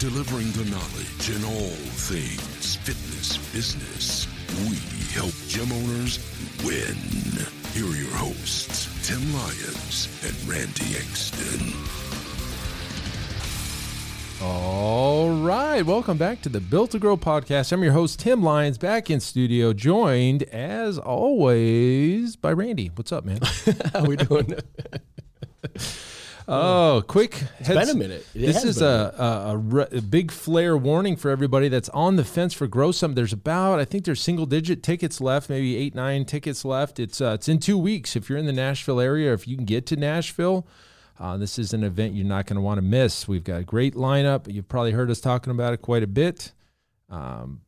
delivering the knowledge in all things fitness business. We help gym owners win. Here are your hosts, Tim Lyons and Randy Exton. All right, welcome back to the Built to Grow podcast. I'm your host Tim Lyons, back in studio, joined as always by Randy. What's up, man? How we doing? Oh, quick! It's been a minute. It this is a a, a, a re- a big flare warning for everybody that's on the fence for Grow Summit. There's about, I think there's single digit tickets left, maybe eight, nine tickets left. It's uh, it's in two weeks. If you're in the Nashville area, if you can get to Nashville, uh, this is an event you're not going to want to miss. We've got a great lineup. You've probably heard us talking about it quite a bit. Um,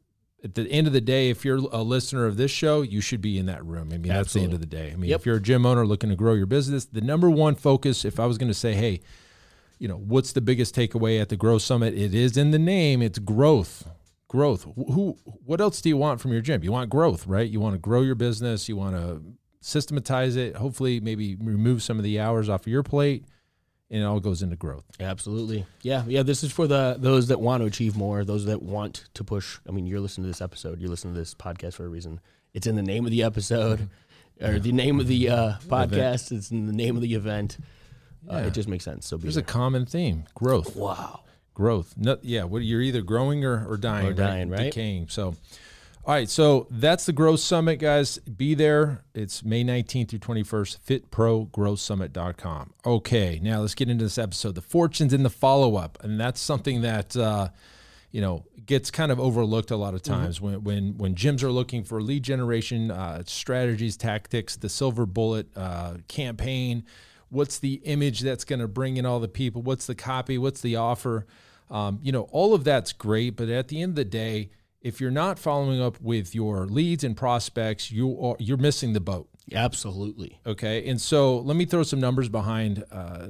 at the end of the day, if you're a listener of this show, you should be in that room. I mean, that's the end of the day. I mean, Yep. if you're a gym owner looking to grow your business, the number one focus, if I was going to say, hey, you know, what's the biggest takeaway at the Grow Summit? It is in the name. It's growth. Growth. Who? What else do you want from your gym? You want growth, right? You want to grow your business. You want to systematize it. Hopefully, maybe remove some of the hours off of your plate, and it all goes into growth. Absolutely. Yeah, yeah. This is for the those that want to achieve more, those that want to push. I mean, you're listening to this episode. You're listening to this podcast for a reason. It's in the name of the episode, or the name of the uh, podcast. It's in the name of the event. Uh, it just makes sense. So be There's a common theme: growth. wow. growth. No, yeah, what you're either growing or, or dying, Or dying, right? Decaying. So, all right, so that's the Growth Summit, guys. Be there. It's May 19th through 21st. FitProGrowthSummit.com. Okay, now let's get into this episode. The fortunes in the follow up, and that's something that uh, you know gets kind of overlooked a lot of times when when when gyms are looking for lead generation uh, strategies, tactics, the silver bullet uh, campaign. What's the image that's going to bring in all the people? What's the copy? What's the offer? Um, you know, all of that's great, but at the end of the day, if you're not following up with your leads and prospects, you are you're missing the boat. Absolutely. Okay, and so let me throw some numbers behind uh,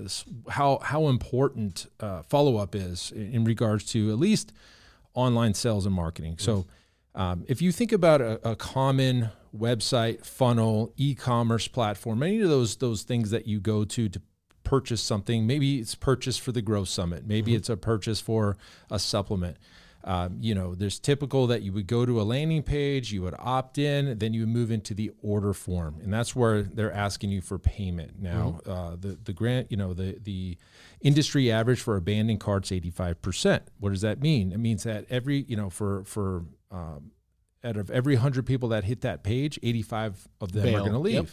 how how important uh, follow up is in in regards to at least online sales and marketing. So, um, if you think about a, a common website funnel, e-commerce platform, any of those those things that you go to to purchase something, maybe it's purchase for the Growth Summit, maybe it's a purchase for a supplement. Um, you know, there's typical that you would go to a landing page, you would opt in, then you would move into the order form, and that's where they're asking you for payment. Now, uh, the the grant, you know, the the industry average for abandoned carts 85 percent. What does that mean? It means that every you know for for um, out of every hundred people that hit that page, 85 of them are going to leave Yep.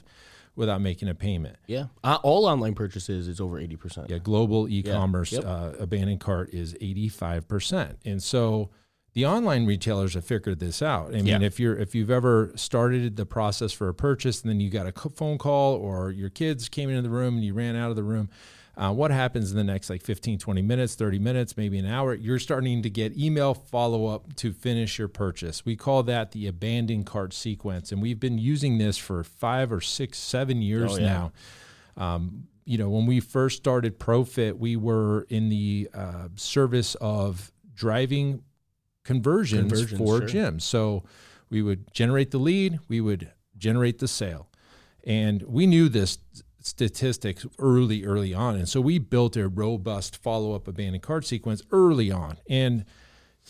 Without making a payment. Yeah. Uh, all online purchases is over eighty percent. Yeah, global e-commerce Yep. uh, abandoned cart is 85%. And so the online retailers have figured this out. I mean, Yeah. if you're if you've ever started the process for a purchase and then you got a phone call or your kids came into the room and you ran out of the room, uh, what happens in the next like 15, 20 minutes, 30 minutes, maybe an hour? You're starting to get email follow up to finish your purchase. We call that the abandoned cart sequence. And we've been using this for five or six, seven years Oh, yeah. now Um, you know, when we first started ProFit, we were in the uh, service of driving conversions, Conversions, for sure. gyms. So we would generate the lead, we would generate the sale. And we knew this statistics early, early on. And so we built a robust follow up abandoned cart sequence early on. And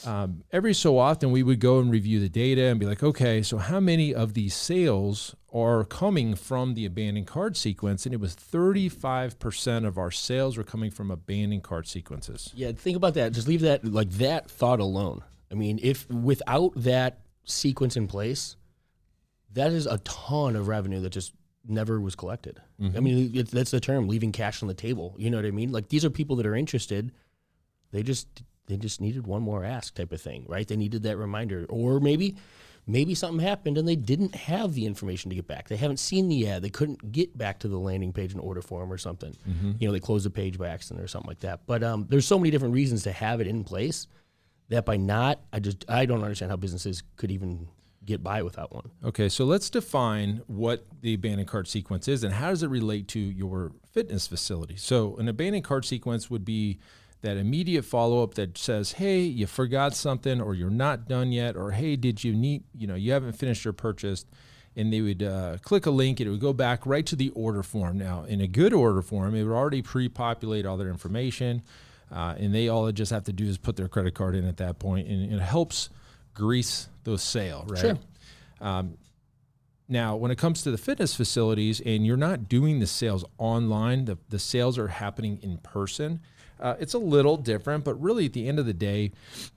um, every so often we would go and review the data and be like, okay, so how many of these sales are coming from the abandoned cart sequence? And it was 35% of our sales were coming from abandoned cart sequences. Yeah, think about that. Just leave that like that thought alone. I mean, if without that sequence in place, that is a ton of revenue that just never was collected. I mean, it, that's the term, leaving cash on the table. You know what I mean? Like these are people that are interested. They just they just needed one more ask type of thing, right? They needed that reminder, or maybe maybe something happened and they didn't have the information to get back. They haven't seen the ad. They couldn't get back to the landing page and order form or something. You know, they closed the page by accident or something like that. But um, there's so many different reasons to have it in place that by not, I just I don't understand how businesses could even get by without one. Okay, so let's define what the abandoned cart sequence is and how does it relate to your fitness facility. So, an abandoned cart sequence would be that immediate follow up that says, "Hey, you forgot something, or you're not done yet, or Hey, did you need? You know, you haven't finished your purchase." And they would uh, click a link, and it would go back right to the order form. Now, in a good order form, it would already pre-populate all their information, uh, and they all just have to do is put their credit card in at that point, and it helps grease those sale, right? Sure. Um, now, when it comes to the fitness facilities and you're not doing the sales online, the, the sales are happening in person. Uh, it's a little different, but really at the end of the day,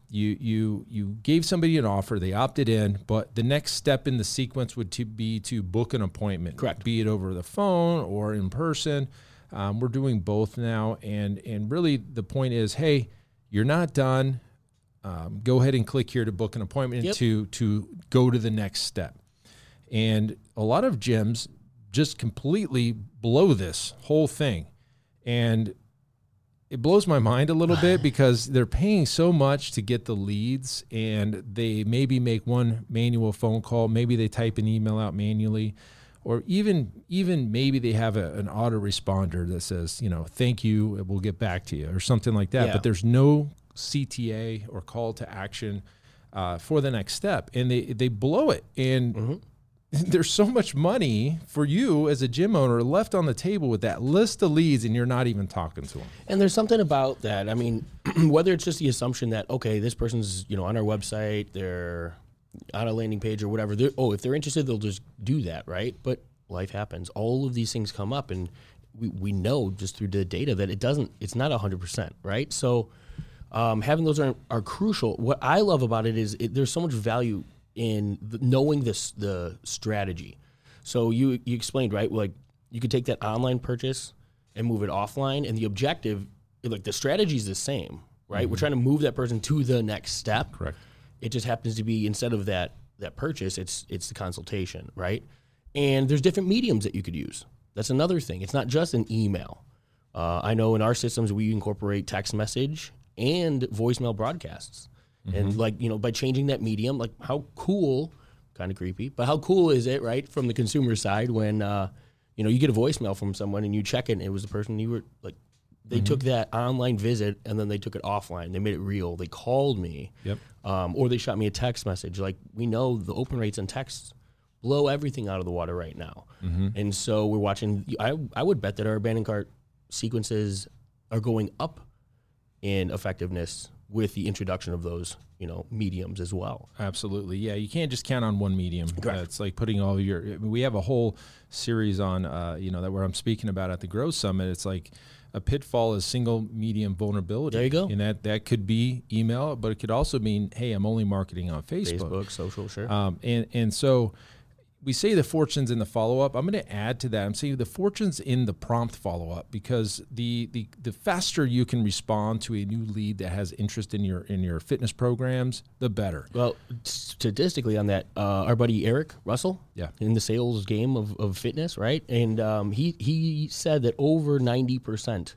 you you you gave somebody an offer, they opted in, but the next step in the sequence would to be to book an appointment, Correct. Be it over the phone or in person. Um, we're doing both now, and and really the point is, hey, you're not done. Um, go ahead and click here to book an appointment Yep. to to go to the next step. And a lot of gyms just completely blow this whole thing. And it blows my mind a little bit because they're paying so much to get the leads and they maybe make one manual phone call, maybe they type an email out manually or even even maybe they have a, an autoresponder that says, you know, thank you, we'll get back to you or something like that, Yeah. but there's no CTA or call to action uh, for the next step and they they blow it and there's so much money for you as a gym owner left on the table with that list of leads and you're not even talking to them. And there's something about that. I mean, whether it's just the assumption that okay, this person's you know on our website, they're on a landing page or whatever. They're, oh, if they're interested, they'll just do that, right? But life happens. All of these things come up, and we, we know just through the data that it doesn't. It's not hundred percent, right? So um, having those are, are crucial. What I love about it is it, there's so much value in the, knowing this the strategy. So you you explained right, like you could take that online purchase and move it offline, and the objective, like the strategy is the same, right? We're trying to move that person to the next step. Correct. It just happens to be instead of that that purchase, it's it's the consultation, right? And there's different mediums that you could use. That's another thing. It's not just an email. Uh, I know in our systems we incorporate text message and voicemail broadcasts, and like you know by changing that medium, like how cool, kind of creepy, but how cool is it, right, from the consumer side when uh, you know you get a voicemail from someone and you check it and it was the person you were like they took that online visit and then they took it offline. They made it real. They called me, Yep. um, or they shot me a text message. Like we know the open rates on texts blow everything out of the water right now, and so we're watching. I I would bet that our abandoned cart sequences are going up in effectiveness with the introduction of those you know mediums as well. Absolutely. Yeah, you can't just count on one medium. Uh, Correct. it's like putting all your. I mean, we have a whole series on, uh, you know, that where I'm speaking about at the Growth Summit. It's like a pitfall is single medium vulnerability. There you go. And that that could be email, but it could also mean, hey, I'm only marketing on Facebook. Facebook, social, sure. Um, and and so we say the fortunes in the follow up. I'm going to add to that. I'm saying the fortunes in the prompt follow up because the, the the faster you can respond to a new lead that has interest in your in your fitness programs, the better. Well, statistically on that, uh, our buddy Eric Russell, Yeah. in the sales game of, of fitness, right? And um, he he said that over ninety percent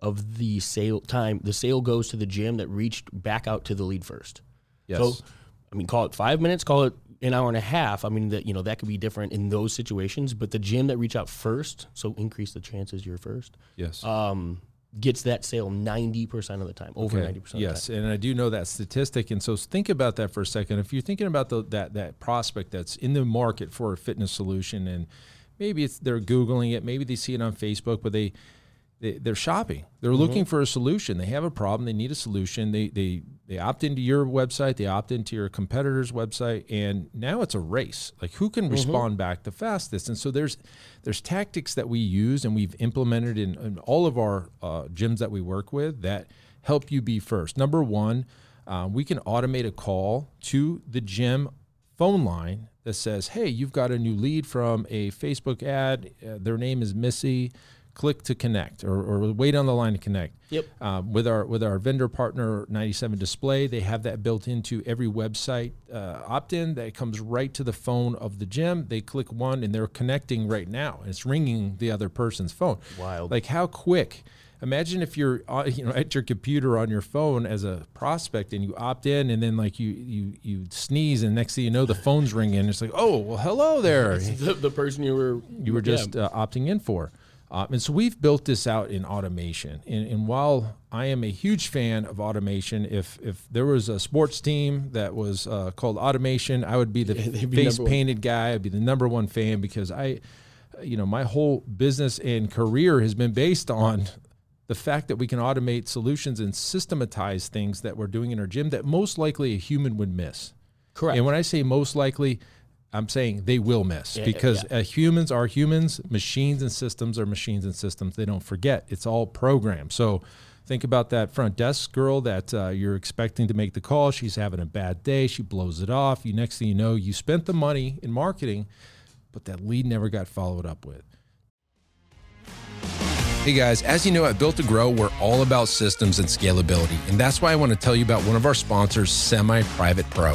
of the sale time, the sale goes to the gym that reached back out to the lead first. Yes. So, I mean, call it five minutes, call it an hour and a half. I mean, that you know that could be different in those situations. But the gym that reach out first, so increase the chances you're first, yes. um, gets that sale ninety percent of the time, over Okay. ninety percent. Yes, and I do know that statistic, and so think about that for a second. If you're thinking about the, that that prospect that's in the market for a fitness solution, and maybe it's they're googling it, maybe they see it on Facebook, but they, they they're shopping. They're looking for a solution. They have a problem. They need a solution. They they they opt into your website. They opt into your competitor's website, and now it's a race. Like who can respond back the fastest? And so there's there's tactics that we use and we've implemented in, in all of our uh, gyms that we work with that help you be first. Number one, uh, we can automate a call to the gym phone line that says, "Hey, you've got a new lead from a Facebook ad. Uh, their name is Missy. Click to connect, or, or wait on the line to connect." Yep. Um, with our with our vendor partner 97 Display, they have that built into every website uh, opt-in that comes right to the phone of the gym. They click one and they're connecting right now. and It's ringing the other person's phone. Wild. Like how quick imagine if you're uh, you know at your computer on your phone as a prospect and you opt in and then like you you you sneeze and next thing you know the phone's ringing it's like oh well hello there the, the person you were you were just yeah. uh, opting in for uh, and so we've built this out in automation and, and while i am a huge fan of automation if if there was a sports team that was uh, called automation i would be the they'd be face painted guy i'd be the number one fan because i you know my whole business and career has been based on the fact that we can automate solutions and systematize things that we're doing in our gym that most likely a human would miss. correct. And when I say most likely, I'm saying they will miss Yeah, because uh, humans are humans, machines and systems are machines and systems. They don't forget. It's all programmed. So think about that front desk girl that uh, you're expecting to make the call. She's having a bad day. She blows it off. You next thing you know, you spent the money in marketing, but that lead never got followed up with. Hey guys, as you know, at Built to Grow, we're all about systems and scalability. And that's why I want to tell you about one of our sponsors, Semi Private Pro.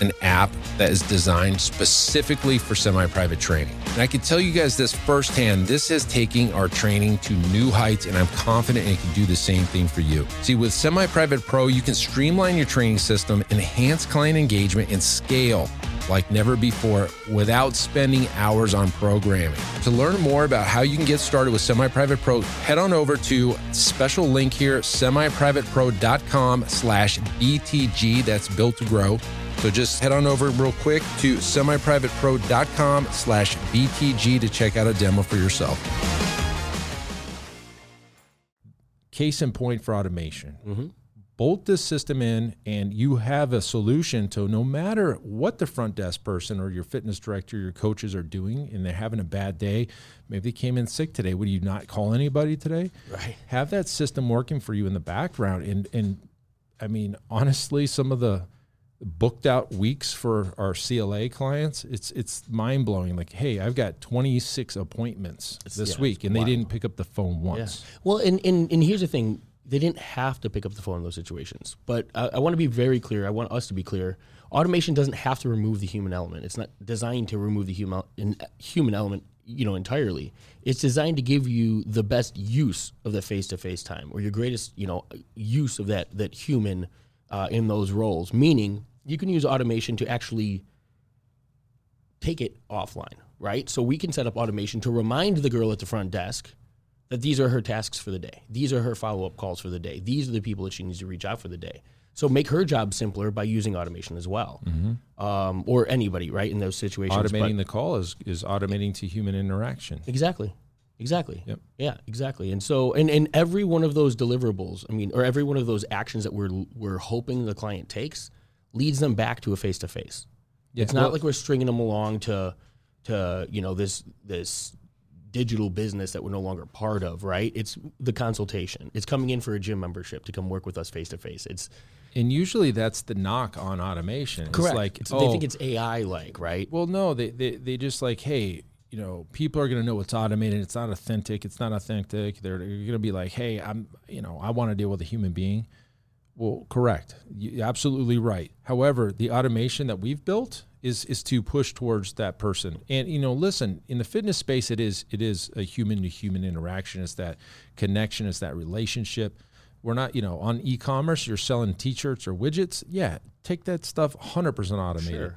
an app that is designed specifically for semi private training. And I can tell you guys this firsthand this is taking our training to new heights, and I'm confident it can do the same thing for you. See, with Semi Private Pro, you can streamline your training system, enhance client engagement, and scale like never before without spending hours on programming. To learn more about how you can get started with Semi Private Pro, head on over to special link here, semiprivatepro.com slash BTG. That's built to grow. So just head on over real quick to semiprivatepro.com slash BTG to check out a demo for yourself. Case in point for automation. Mm-hmm. Bolt this system in, and you have a solution to no matter what the front desk person or your fitness director, your coaches are doing, and they're having a bad day. Maybe they came in sick today. Would you not call anybody today? Right. Have that system working for you in the background. And and I mean, honestly, some of the booked out weeks for our CLA clients, it's it's mind blowing. Like, hey, I've got 26 appointments this yeah, week, and they didn't pick up the phone Yeah. once. Well, and, and and here's the thing: they didn't have to pick up the phone in those situations. But I, I want to be very clear. I want us to be clear. Automation doesn't have to remove the human element. It's not designed to remove the human human element, you know, entirely. It's designed to give you the best use of the face-to-face time, or your greatest, you know, use of that that human uh, in those roles. Meaning, you can use automation to actually take it offline, right? So we can set up automation to remind the girl at the front desk that these are her tasks for the day. These are her follow up calls for the day. These are the people that she needs to reach out for the day. So make her job simpler by using automation as well, um, or anybody, right, in those situations. But- Automating the call is is automating to human interaction. Exactly. Exactly. Yep. Yeah, exactly. And so and, and every one of those deliverables, I mean, or every one of those actions that we're we're hoping the client takes leads them back to a face to face. It's not well- like we're stringing them along to to, you know, this this digital business that we're no longer part of, right? It's the consultation. It's coming in for a gym membership to come work with us face to face. It's And usually that's the knock on automation. It's correct. like It's- oh, they think oh, it's AI like, right? well, no, they, they they just like, hey, you know, people are going to know it's automated. It's not authentic. It's not authentic. They're, they're going to be like, hey, I'm, you know, I want to deal with a human being. Well, correct. You're absolutely right. However, the automation that we've built is is to push towards that person. And you know, listen, in the fitness space, it is it is a human to human interaction. It's that connection. It's that relationship. We're not, you know, on e-commerce. You're selling T-shirts or widgets. Yeah, take that stuff 100% automated. Sure.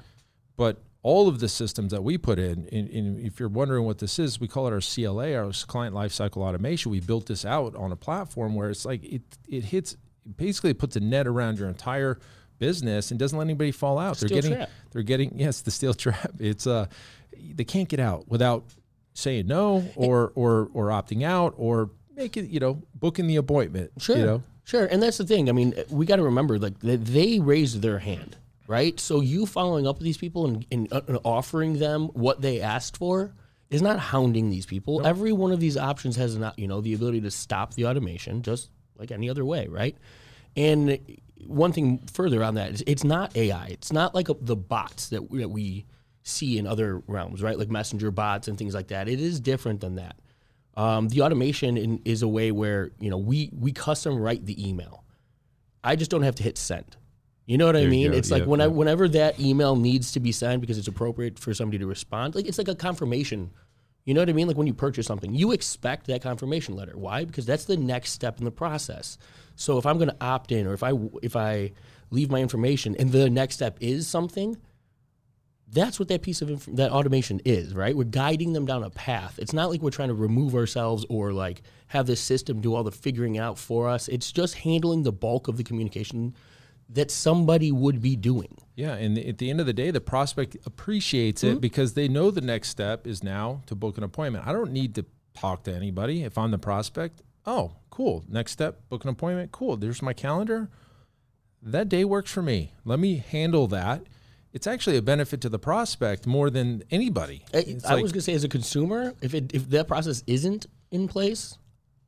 But all of the systems that we put in, and, and if you're wondering what this is, we call it our CLA, our client lifecycle automation. We built this out on a platform where it's like it it hits basically puts a net around your entire business and doesn't let anybody fall out. Steel they're getting trap. they're getting yes, the steel trap. It's uh they can't get out without saying no or or or opting out or making, you know, booking the appointment. Sure. You know. Sure. And that's the thing. I mean, we got to remember, like, that they raised their hand, right? So you following up with these people and, and, uh, and offering them what they asked for is not hounding these people. Every one of these options has not, you know, the ability to stop the automation, just like any other way, right? And one thing further on that is it's not AI. It's not like a, the bots that, that we see in other realms, right? Like messenger bots and things like that. It is different than that. Um, the automation in, is a way where you know we we custom write the email. I just don't have to hit send. You know what I There you mean? It's like Yep, when I, whenever that email needs to be sent because it's appropriate for somebody to respond, like it's like a confirmation. You know what I mean? Like when you purchase something, you expect that confirmation letter. Why? Because that's the next step in the process. So if I'm going to opt in, or if I if I leave my information, and the next step is something, that's what that piece of inf- that automation is, right? We're guiding them down a path. It's not like we're trying to remove ourselves or like have this system do all the figuring out for us. It's just handling the bulk of the communication that somebody would be doing. Yeah, and at the end of the day, the prospect appreciates Mm-hmm. it because they know the next step is now to book an appointment. I don't need to talk to anybody if I'm the prospect. Oh, cool. Next step, book an appointment. Cool. There's my calendar. That day works for me. Let me handle that. It's actually a benefit to the prospect more than anybody. I, It's I like- was gonna say, as a consumer, if it if that process isn't in place,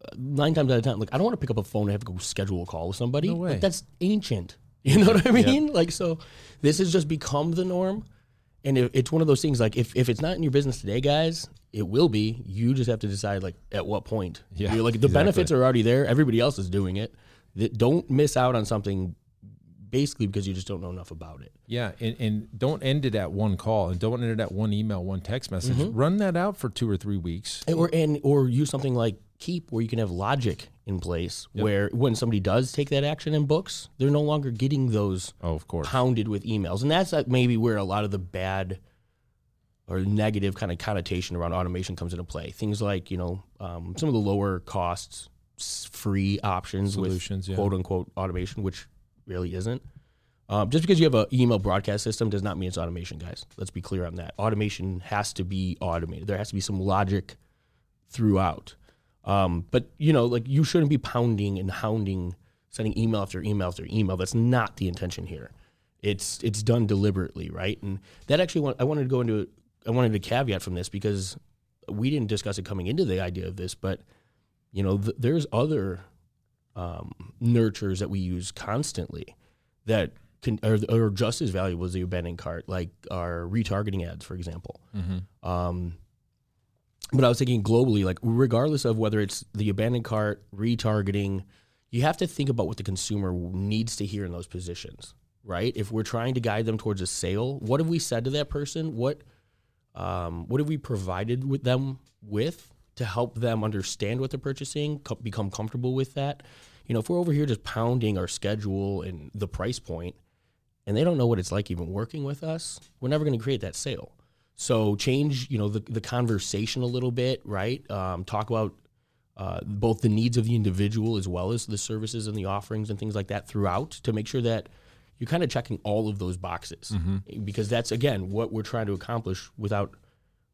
uh, nine times out of ten, like I don't want to pick up a phone and have to go schedule a call with somebody. No way. Like, that's ancient. You know what I mean? Like so, this has just become the norm, and it, it's one of those things. Like if if it's not in your business today, guys, it will be. You just have to decide like at what point. Yeah, You're like the exactly. benefits are already there. Everybody else is doing it. That don't miss out on something, basically because you just don't know enough about it. Yeah, and, and don't end it at one call and don't end it at one email, one text message. Mm-hmm. Run that out for two or three weeks. And, or and or use something like Keap, where you can have logic in place, where when somebody does take that action in books, they're no longer getting those Oh, of course. pounded with emails, and that's uh, maybe where a lot of the bad or negative kind of connotation around automation comes into play. Things like you know um, some of the lower costs, free options Solutions, with yeah. quote unquote automation, which really isn't. Um, just because you have an email broadcast system does not mean it's automation, guys. Let's be clear on that. Automation has to be automated. There has to be some logic throughout. Um, but you know, like you shouldn't be pounding and hounding, sending email after email after email. That's not the intention here. It's it's done deliberately, right? And that actually, want, I wanted to go into, I wanted to caveat from this because we didn't discuss it coming into the idea of this, but you know, th- there's other um, nurtures that we use constantly that can are, are just as valuable as the abandoned cart, like our retargeting ads, for example. Um, but I was thinking globally, like regardless of whether it's the abandoned cart, retargeting, you have to think about what the consumer needs to hear in those positions, right? If we're trying to guide them towards a sale, what have we said to that person? What um, what have we provided with them with to help them understand what they're purchasing, co- become comfortable with that? You know, if we're over here just pounding our schedule and the price point, and they don't know what it's like even working with us, we're never going to create that sale. So change, you know, the, the conversation a little bit, right? Um, talk about uh, both the needs of the individual as well as the services and the offerings and things like that throughout to make sure that you're kind of checking all of those boxes because that's again what we're trying to accomplish without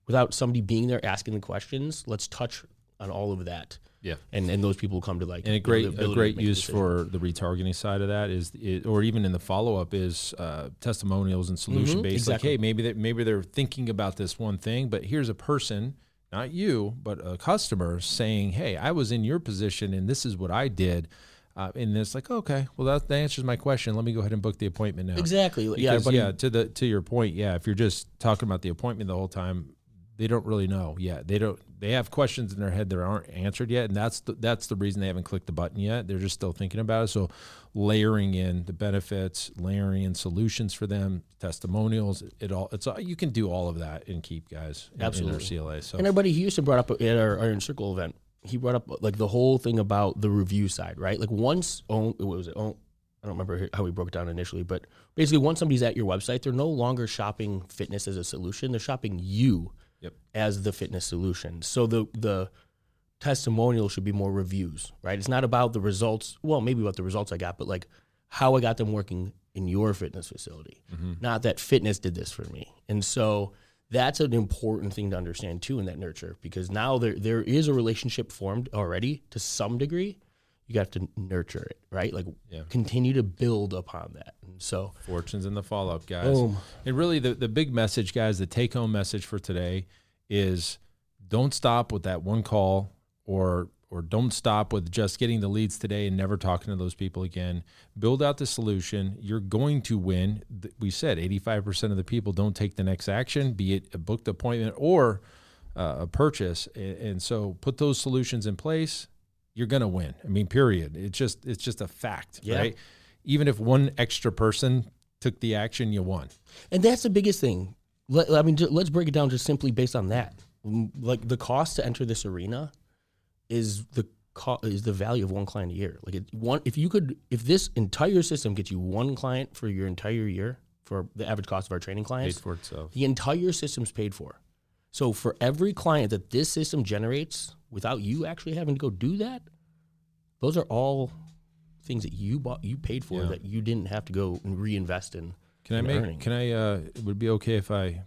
without somebody being there asking the questions. Let's touch on all of that. Yeah. and and those people come to like And a great a great use decision. for the retargeting side of that is, it, or even in the follow up is uh, testimonials and solution based. exactly. Like, hey, maybe that maybe they're thinking about this one thing, but here's a person, not you, but a customer saying, hey, I was in your position and this is what I did. Uh, and it's like, okay, well that, that answers my question. Let me go ahead and book the appointment now. exactly. yeah, Because, but yeah, to the to your point, yeah, if you're just talking about the appointment the whole time, they don't really know. Yeah, they don't. They have questions in their head that aren't answered yet, and that's the, that's the reason they haven't clicked the button yet. They're just still thinking about it. So, layering in the benefits, layering in solutions for them, testimonials, it all. It's all, you can do all of that in Keap guys. in- in, Absolutely. CLA. So And buddy Houston brought up at our Iron Circle event. He brought up like the whole thing about the review side, right? Like once, own, what was it? Own, I don't remember how we broke it down initially, but basically, once somebody's at your website, they're no longer shopping fitness as a solution. They're shopping you Yep. as the fitness solution. So the the testimonial should be more reviews, right? It's not about the results. Well, maybe about the results I got, but like how I got them working in your fitness facility. Mm-hmm. Not that fitness did this for me. And so that's an important thing to understand too in that nurture because now there there is a relationship formed already to some degree. You have to nurture it, right? Like Yeah. continue to build upon that. And so fortunes in the follow up, guys. Boom. And really, the, the big message, guys, the take home message for today is don't stop with that one call or or don't stop with just getting the leads today and never talking to those people again. Build out the solution. You're going to win. We said 85% of the people don't take the next action, be it a booked appointment or uh, a purchase. A- And so put those solutions in place. You're going to win. I mean, period. It's just it's just a fact, Yeah. right? Even if one extra person took the action, you won. And that's the biggest thing. Let, I mean, let's break it down just simply based on that. Mm, Like the cost to enter this arena is the co- is the value of one client a year. Like it, one, if you could, if this entire system gets you one client for your entire year for the average cost of our training clients, for itself. the entire system's paid for. So for every client that this system generates, without you actually having to go do that, those are all things that you bought, you paid for Yeah. that you didn't have to go and reinvest in. Can I make? earning. Can I? Uh, would it be okay if I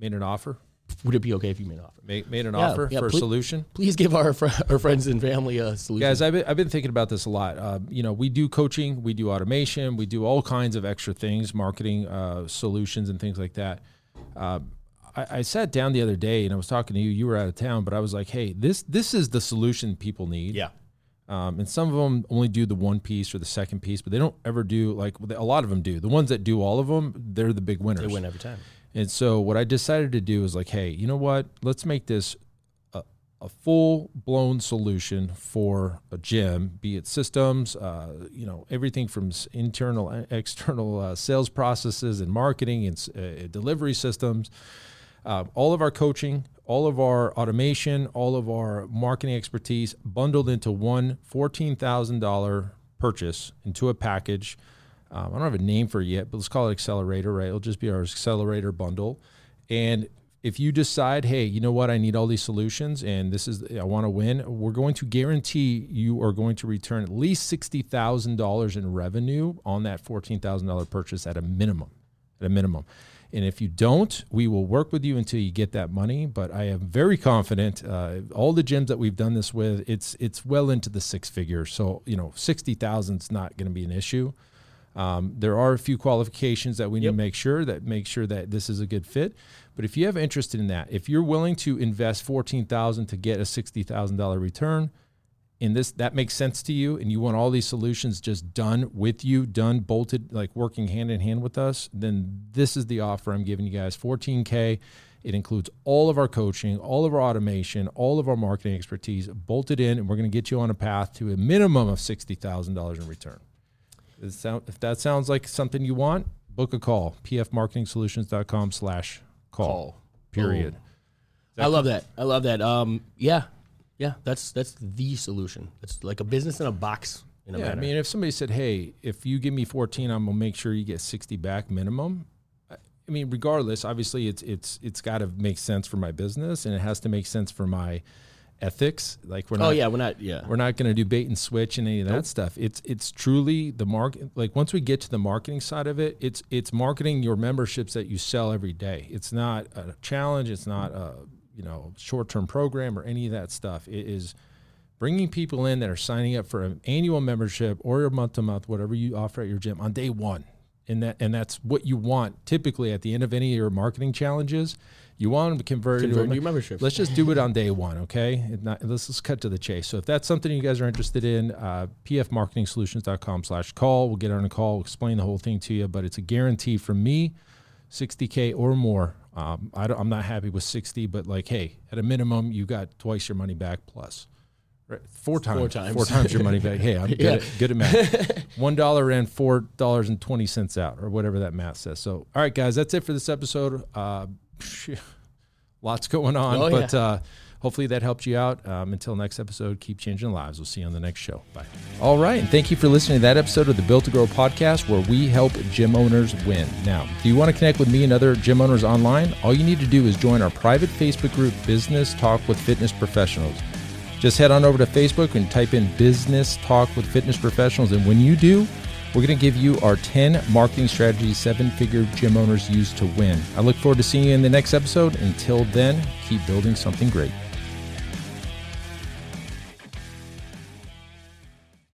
made an offer? Would it be okay if you made an offer? Made, made an Yeah, offer yeah, for a solution? Please give our fr- our friends and family a solution. Guys, I've been, I've been thinking about this a lot. Uh, you know, we do coaching, we do automation, we do all kinds of extra things, marketing uh, solutions, and things like that. I, I sat down the other day and I was talking to you. You were out of town, but I was like, "Hey, this this is the solution people need." yeah, Um, and some of them only do the one piece or the second piece, but they don't ever do like a lot of them do. The ones that do all of them, they're the big winners. they win every time. And so what I decided to do is like, hey, you know what? Let's make this a, a full blown solution for a gym, be it systems, uh, you know, everything from internal, and external uh, sales processes and marketing and uh, delivery systems. Uh, all of our coaching, all of our automation, all of our marketing expertise bundled into one $14,000 purchase into a package. Um, I don't have a name for it yet, but let's call it Accelerator, right? It'll just be our Accelerator bundle. And if you decide, hey, you know what, I need all these solutions and this is, I want to win, we're going to guarantee you are going to return at least $60,000 in revenue on that $14,000 purchase at a minimum, at a minimum. And if you don't, we will work with you until you get that money. But I am very confident. Uh, all the gyms that we've done this with, it's it's well into the six figures. So you know, sixty thousand is not going to be an issue. Um, there are a few qualifications that we need Yep. to make sure that make sure that this is a good fit. But if you have interest in that, if you're willing to invest fourteen thousand to get a sixty thousand dollar return, and this that makes sense to you, and you want all these solutions just done with you, done bolted, like working hand in hand with us, then this is the offer I'm giving you guys. Fourteen k. It includes all of our coaching, all of our automation, all of our marketing expertise bolted in, and we're going to get you on a path to a minimum of sixty thousand dollars in return. Does it sound- If that sounds like something you want, book a call. pfmarketingsolutions.com slash call. Call. Period. I love that. I love that. Um, yeah, yeah. That's that's the solution. It's like a business in a box. In a Yeah, I mean, if somebody said, "Hey, if you give me 14, I'm gonna make sure you get 60 back minimum." I mean, regardless, obviously, it's it's it's got to make sense for my business, and it has to make sense for my ethics. Like we're oh, not, oh yeah, we're not. Yeah, we're not going to do bait and switch and any of that stuff. It's it's truly the market. Like once we get to the marketing side of it, it's it's marketing your memberships that you sell every day. It's not a challenge. It's not a you know short term program or any of that stuff. It is bringing people in that are signing up for an annual membership or a month to month, whatever you offer at your gym on day one. And that and that's what you want typically at the end of any of your marketing challenges. You want them to convert, Convert a- to your membership. Let's just do it on day one, okay? Not, let's let's cut to the chase. So if that's something you guys are interested in, uh, pfmarketingsolutions.com slash call. We'll get on a call, we'll explain the whole thing to you, but it's a guarantee from me, 60K or more. Um, I don't, I'm not happy with 60, but like, hey, at a minimum, you got twice your money back plus. Right, four times, Four times. four times your money back. Hey, I'm good, Yeah. at, good at math. One dollar in, four dollars and twenty cents out, or whatever that math says. So, all right, guys, that's it for this episode. Uh, lots going on, Oh, but yeah. uh, hopefully that helped you out. Um, until next episode, keep changing lives. We'll see you on the next show. Bye. All right, and thank you for listening to that episode of the Built to Grow podcast, where we help gym owners win. Now, do you want to connect with me and other gym owners online? All you need to do is join our private Facebook group, Business Talk with Fitness Professionals. Just head on over to Facebook and type in Business Talk with Fitness Professionals. And when you do, we're going to give you our 10 marketing strategies seven figure gym owners use to win. I look forward to seeing you in the next episode. Until then, keep building something great.